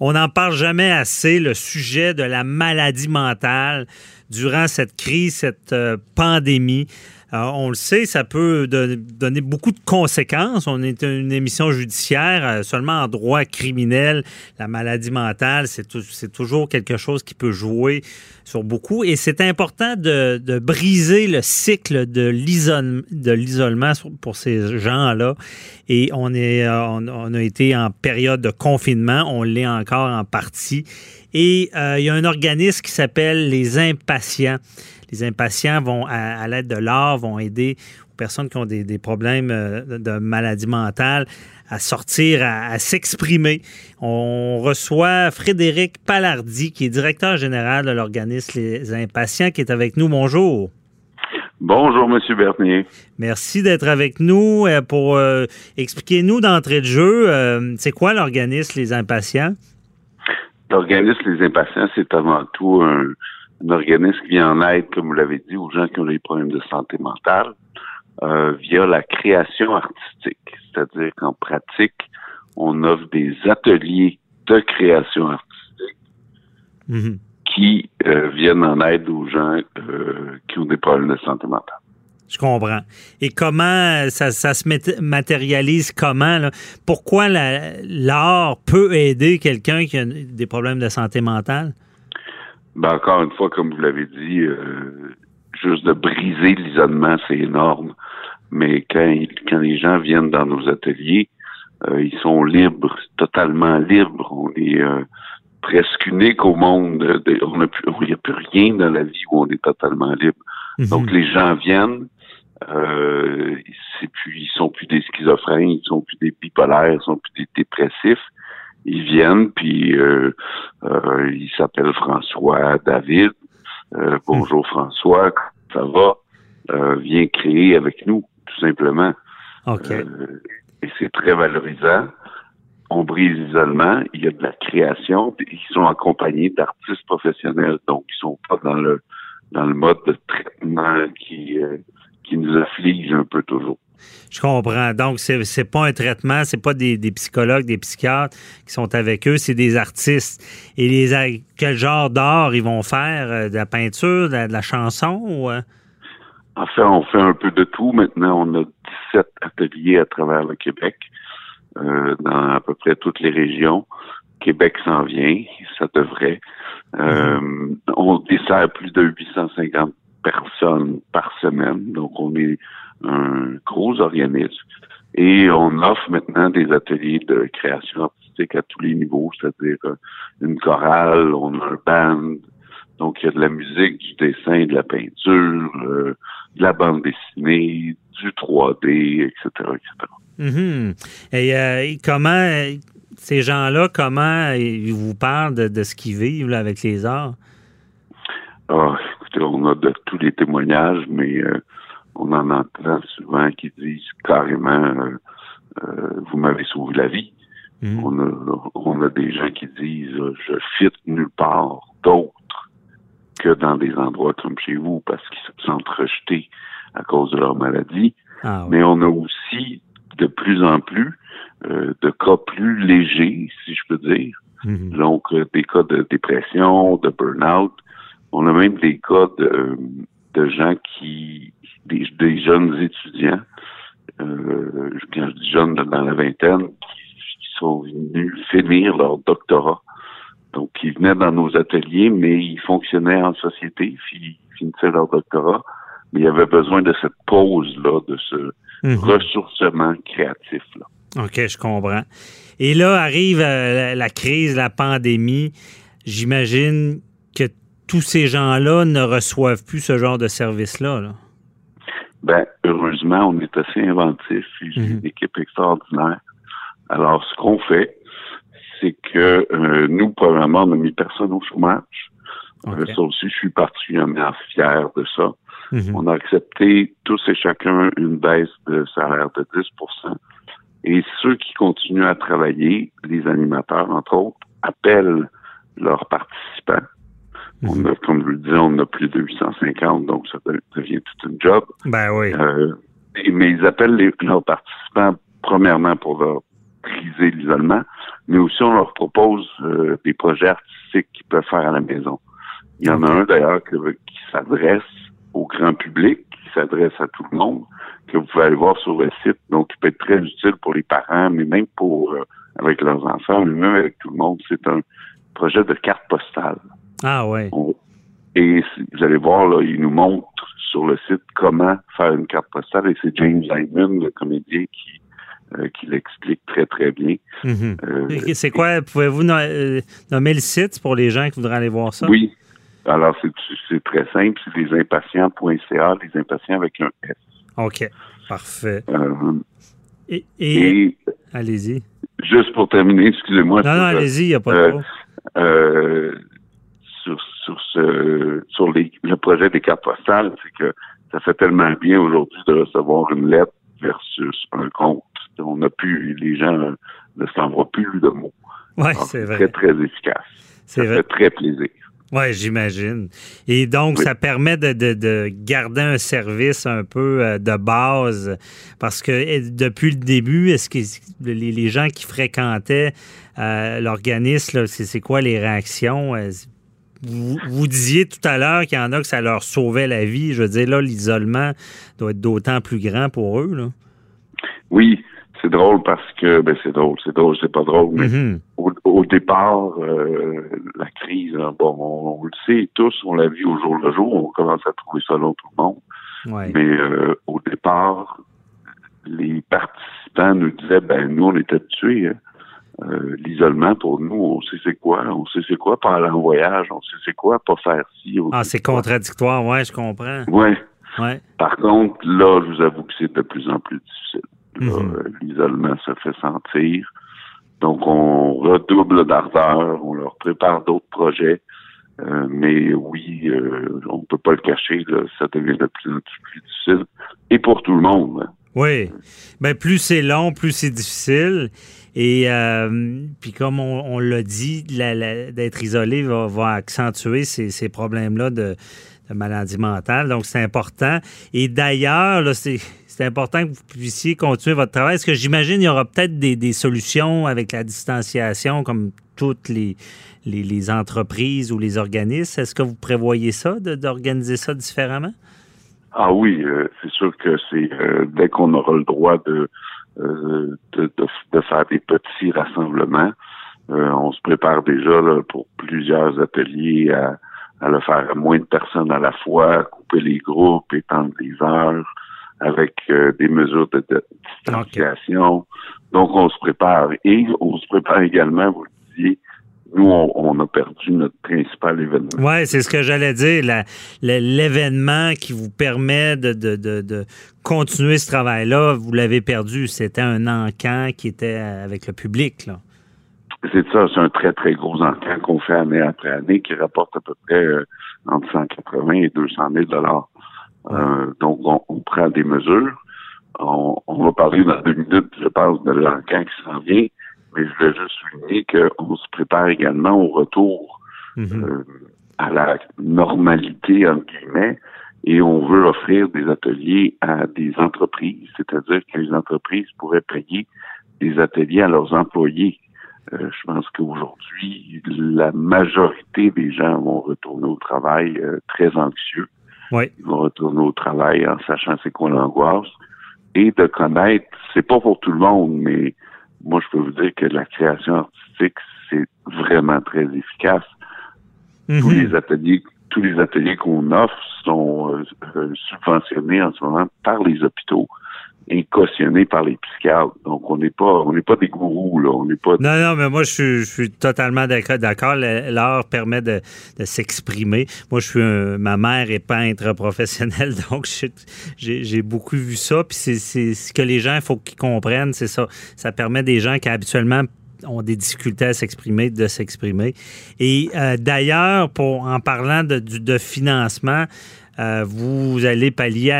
On n'en parle jamais assez, le sujet de la maladie mentale durant cette crise, cette euh, pandémie. Euh, on le sait, ça peut donner beaucoup de conséquences. On est une émission judiciaire, euh, seulement en droit criminel. La maladie mentale, c'est toujours quelque chose qui peut jouer sur beaucoup. Et c'est important de, briser le cycle de l'isolement pour ces gens-là. Et euh, on, a été en période de confinement. On l'est encore en partie. Et il y a un organisme qui s'appelle les impatients. Les impatients vont, à, l'aide de l'art, vont aider aux personnes qui ont des, problèmes euh, de maladie mentale à sortir, à, s'exprimer. On reçoit Frédéric Palardi, qui est directeur général de l'organisme Les Impatients, qui est avec nous. Bonjour. Bonjour, M. Bernier. Merci d'être avec nous euh, pour euh, expliquer-nous d'entrée de jeu, c'est quoi l'organisme Les Impatients? L'organisme Les Impatients, c'est avant tout un, un organisme qui vient en aide, comme vous l'avez dit, aux gens qui ont des problèmes de santé mentale euh, via la création artistique. C'est-à-dire qu'en pratique, on offre des ateliers de création artistique mhm. qui euh, viennent en aide aux gens euh, qui ont des problèmes de santé mentale. Je comprends. Et comment ça, se matérialise comment? Pourquoi l'art peut aider quelqu'un qui a des problèmes de santé mentale? Ben, encore une fois, comme vous l'avez dit, euh, juste de briser l'isolement, c'est énorme. Mais quand, quand les gens viennent dans nos ateliers, euh, ils sont libres, totalement libres. On est euh, presque unique au monde. on a plus, il n'y a plus rien dans la vie où on est totalement libre. Mhm. Donc les gens viennent. Euh, c'est plus, ils sont plus des schizophrènes, ils sont plus des bipolaires, ils sont plus des dépressifs ils viennent, puis euh, euh, il s'appelle François David. Euh, bonjour François, ça va? Euh, viens créer avec nous, tout simplement. OK. et c'est très valorisant. On brise l'isolement, il y a de la création, ils sont accompagnés d'artistes professionnels, donc ils sont pas dans le dans le mode de traitement qui qui nous afflige un peu toujours. Je comprends. Donc, c'est n'est pas un traitement, c'est pas des, psychologues, des psychiatres qui sont avec eux, c'est des artistes. Et les, quel genre d'art ils vont faire? Euh, de la peinture, de la, chanson? Ou... Euh? Enfin, on fait un peu de tout. Maintenant, on a 17 ateliers à travers le Québec, euh, dans à peu près toutes les régions. Québec s'en vient, ça devrait. On dessert plus de 850 personnes par semaine, donc on est un gros organisme. Et on offre maintenant des ateliers de création artistique à tous les niveaux, c'est-à-dire euh, une chorale, on a un band, donc il y a de la musique, du dessin, de la peinture, euh, de la bande dessinée, du 3D, etc., etc. Et euh, comment ces gens-là, comment ils vous parlent de, ce qu'ils vivent avec les arts? Ah, écoutez, on a de tous les témoignages, mais on en entend souvent qui disent carrément euh, euh, vous m'avez sauvé la vie. Mhm. On, a, on a des gens qui disent je fit nulle part d'autre que dans des endroits comme chez vous parce qu'ils se sentent rejetés à cause de leur maladie. Ah Mais on a aussi de plus en plus euh, de cas plus légers, si je peux dire. Mhm. Donc, des cas de dépression, de burn-out. On a même des cas de, de gens qui des, jeunes étudiants, euh, quand je dis jeunes dans la vingtaine, qui, sont venus finir leur doctorat. Donc, ils venaient dans nos ateliers, mais ils fonctionnaient en société, ils finissaient leur doctorat, mais il y avait besoin de cette pause-là, de ce mhm. ressourcement créatif-là. OK, je comprends. Et là arrive euh, la crise, la pandémie. J'imagine que tous ces gens-là ne reçoivent plus ce genre de service-là. là ben, heureusement, on est assez inventif. J'ai mhm. une équipe extraordinaire. Alors, ce qu'on fait, c'est que euh, nous, probablement, on n'a mis personne au chômage. Euh, ça aussi, je suis particulièrement fier de ça. Mhm. On a accepté tous et chacun une baisse de salaire de 10% Et ceux qui continuent à travailler, les animateurs, entre autres, appellent leurs participants. On a, comme je le disais, on a plus de 850, donc ça devient tout un job. Ben oui. Euh, mais ils appellent leurs participants premièrement pour leur briser l'isolement, mais aussi on leur propose euh, des projets artistiques qu'ils peuvent faire à la maison. Il y en a un d'ailleurs qui s'adresse au grand public, qui s'adresse à tout le monde, que vous pouvez aller voir sur le site, donc qui peut être très utile pour les parents, mais même pour euh, avec leurs enfants, mais même avec tout le monde. C'est un projet de carte postale. Ah ouais. et vous allez voir, là, il nous montre sur le site comment faire une carte postale, et c'est James Lyman, le comédien, qui euh, qui l'explique très, très bien. Mhm. Euh, c'est quoi? Pouvez-vous nommer le site pour les gens qui voudraient aller voir ça? Oui, alors, c'est très simple, c'est lesimpatients.ca, les impatients avec un S. OK, parfait. Euh, et, allez-y. Juste pour terminer, excusez-moi. Non, non, allez-y, il n'y a pas de euh, euh, sur, ce, sur les, le projet des cartes postales, c'est que ça fait tellement bien aujourd'hui de recevoir une lettre versus un compte. On n'a plus, les gens ne s'envoient plus de mots. Oui, c'est vrai. Très, très efficace. Ça fait très plaisir. Oui, j'imagine. Et donc, ça permet de, garder un service un peu euh, de base parce que eh, depuis le début, est-ce que les, gens qui fréquentaient euh, l'organisme, c'est quoi les réactions? Vous, disiez tout à l'heure qu'il y en a que ça leur sauvait la vie. Je veux dire, là, l'isolement doit être d'autant plus grand pour eux. Là. Oui, c'est drôle parce que ben c'est drôle, c'est drôle, c'est pas drôle, mais mm-hmm. au, départ, euh, la crise, hein, bon, on, le sait tous, on l'a vu au jour le jour, on commence à trouver ça long tout le monde. Mais euh, au départ, les participants nous disaient ben nous on était habitués. Hein. Euh, l'isolement pour nous, on sait c'est quoi, on sait c'est quoi pas aller en voyage, on sait c'est quoi pas faire ci. Ah, c'est contradictoire, ouais, je comprends. Ouais. Ouais. Par contre, là, je vous avoue que c'est de plus en plus difficile. Mhm. Euh, l'isolement se fait sentir. Donc, on redouble d'ardeur, on leur prépare d'autres projets. Euh, mais oui, euh, on ne peut pas le cacher, ça devient de plus en plus difficile. Et pour tout le monde. Hein. Oui. Ben, plus c'est long, plus c'est difficile. Et puis comme on, l'a dit, d'être isolé va, accentuer ces, ces problèmes-là de, de, maladie mentale. Donc c'est important. Et d'ailleurs, c'est c'est important que vous puissiez continuer votre travail. Est-ce que j'imagine qu'il y aura peut-être des, solutions avec la distanciation, comme toutes les, les, entreprises ou les organismes? Est-ce que vous prévoyez ça, d'organiser ça différemment? Ah oui, euh, c'est sûr que c'est euh, dès qu'on aura le droit de, euh, de, faire des petits rassemblements, on se prépare déjà pour plusieurs ateliers à, à le faire à moins de personnes à la fois, couper les groupes, étendre les heures, avec euh, des mesures de, distanciation. Donc, on se prépare. Et on se prépare également, vous le disiez, nous, on, a perdu notre principal événement. Oui, c'est ce que j'allais dire. L'événement qui vous permet de, de, continuer ce travail-là, vous l'avez perdu. C'était un encan qui était avec le public. Là. C'est ça, c'est un très, très gros encan qu'on fait année après année qui rapporte à peu près euh, entre 180 et 200 000 euh, donc, on, prend des mesures. On, va parler dans deux minutes, je pense, de l'encan qui s'en vient, mais je vais juste souligner qu'on se prépare également au retour mhm. euh, à la normalité, entre guillemets, et on veut offrir des ateliers à des entreprises, c'est-à-dire que les entreprises pourraient payer des ateliers à leurs employés. Euh, je pense qu'aujourd'hui, la majorité des gens vont retourner au travail très anxieux. Ils vont retourner au travail en sachant c'est quoi l'angoisse. Et de connaître, c'est pas pour tout le monde, mais moi, je peux vous dire que la création artistique, c'est vraiment très efficace. Tous mhm. les ateliers, tous les ateliers qu'on offre sont euh, subventionnés en ce moment par les hôpitaux cautionné par les psychiatres. Donc, on n'est pas, on n'est pas des gourous, là. On n'est pas. Non, non, mais moi, je suis, totalement d'accord. L'art permet de, s'exprimer. Moi, je suis ma mère est peintre professionnelle, donc j'ai beaucoup vu ça. Puis c'est ce que les gens, il faut qu'ils comprennent, c'est ça. Ça permet des gens qui habituellement ont des difficultés à s'exprimer, de s'exprimer. Et d'ailleurs, pour en parlant de, financement, vous allez pallier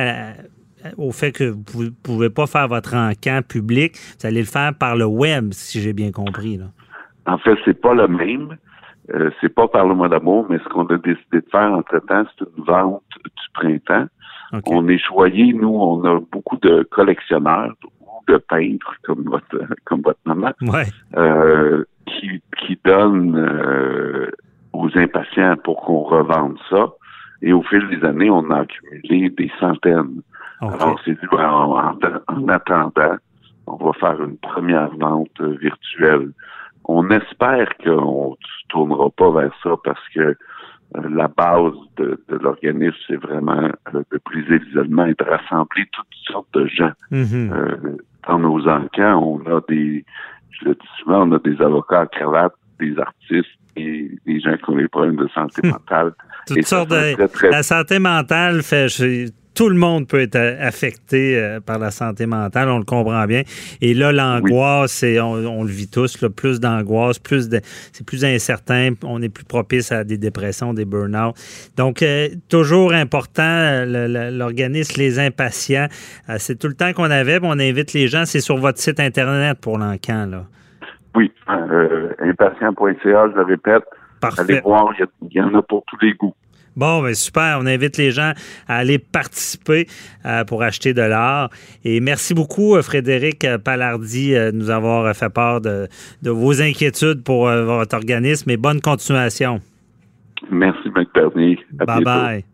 au fait que vous ne pouvez pas faire votre encamp public. Vous allez le faire par le web, si j'ai bien compris. Là. En fait, c'est pas le même. Euh, c'est pas par le mois d'amour, mais ce qu'on a décidé de faire entre-temps, c'est une vente du printemps. On est choyé, nous, on a beaucoup de collectionneurs ou de peintres, comme votre comme votre maman, euh, qui, qui donnent euh, aux impatients pour qu'on revende ça. Et au fil des années, on a accumulé des centaines. Alors, c'est dit, ben, en, en, attendant, on va faire une première vente virtuelle on espère qu'on ne tournera pas vers ça parce que euh, la base de, l'organisme, c'est vraiment euh, de briser l'isolement et de rassembler toutes sortes de gens. Mm-hmm. Euh, dans nos encans, on a des, je le dis souvent, on a des avocats à cravate, des artistes et des gens qui ont des problèmes de santé mentale. Toutes sortes de... La santé mentale fait tout le monde peut être affecté euh, par la santé mentale, on le comprend bien. Et là, l'angoisse, on, le vit tous, là, plus d'angoisse, plus de, c'est plus incertain, on est plus propice à des dépressions, des burn-out. Donc, euh, toujours important, l'organisme Les Impatients, euh, c'est tout le temps qu'on avait, on invite les gens, c'est sur votre site Internet pour l'encan, là. Oui, impatient.ca, je le répète. Parfait. Allez voir, il y, en a pour tous les goûts. Bon, ben super. On invite les gens à aller participer euh, pour acheter de l'art. Et merci beaucoup, euh, Frédéric Palardi, euh, de nous avoir fait part de, vos inquiétudes pour votre organisme et bonne continuation. Merci, McBurney. bye bye.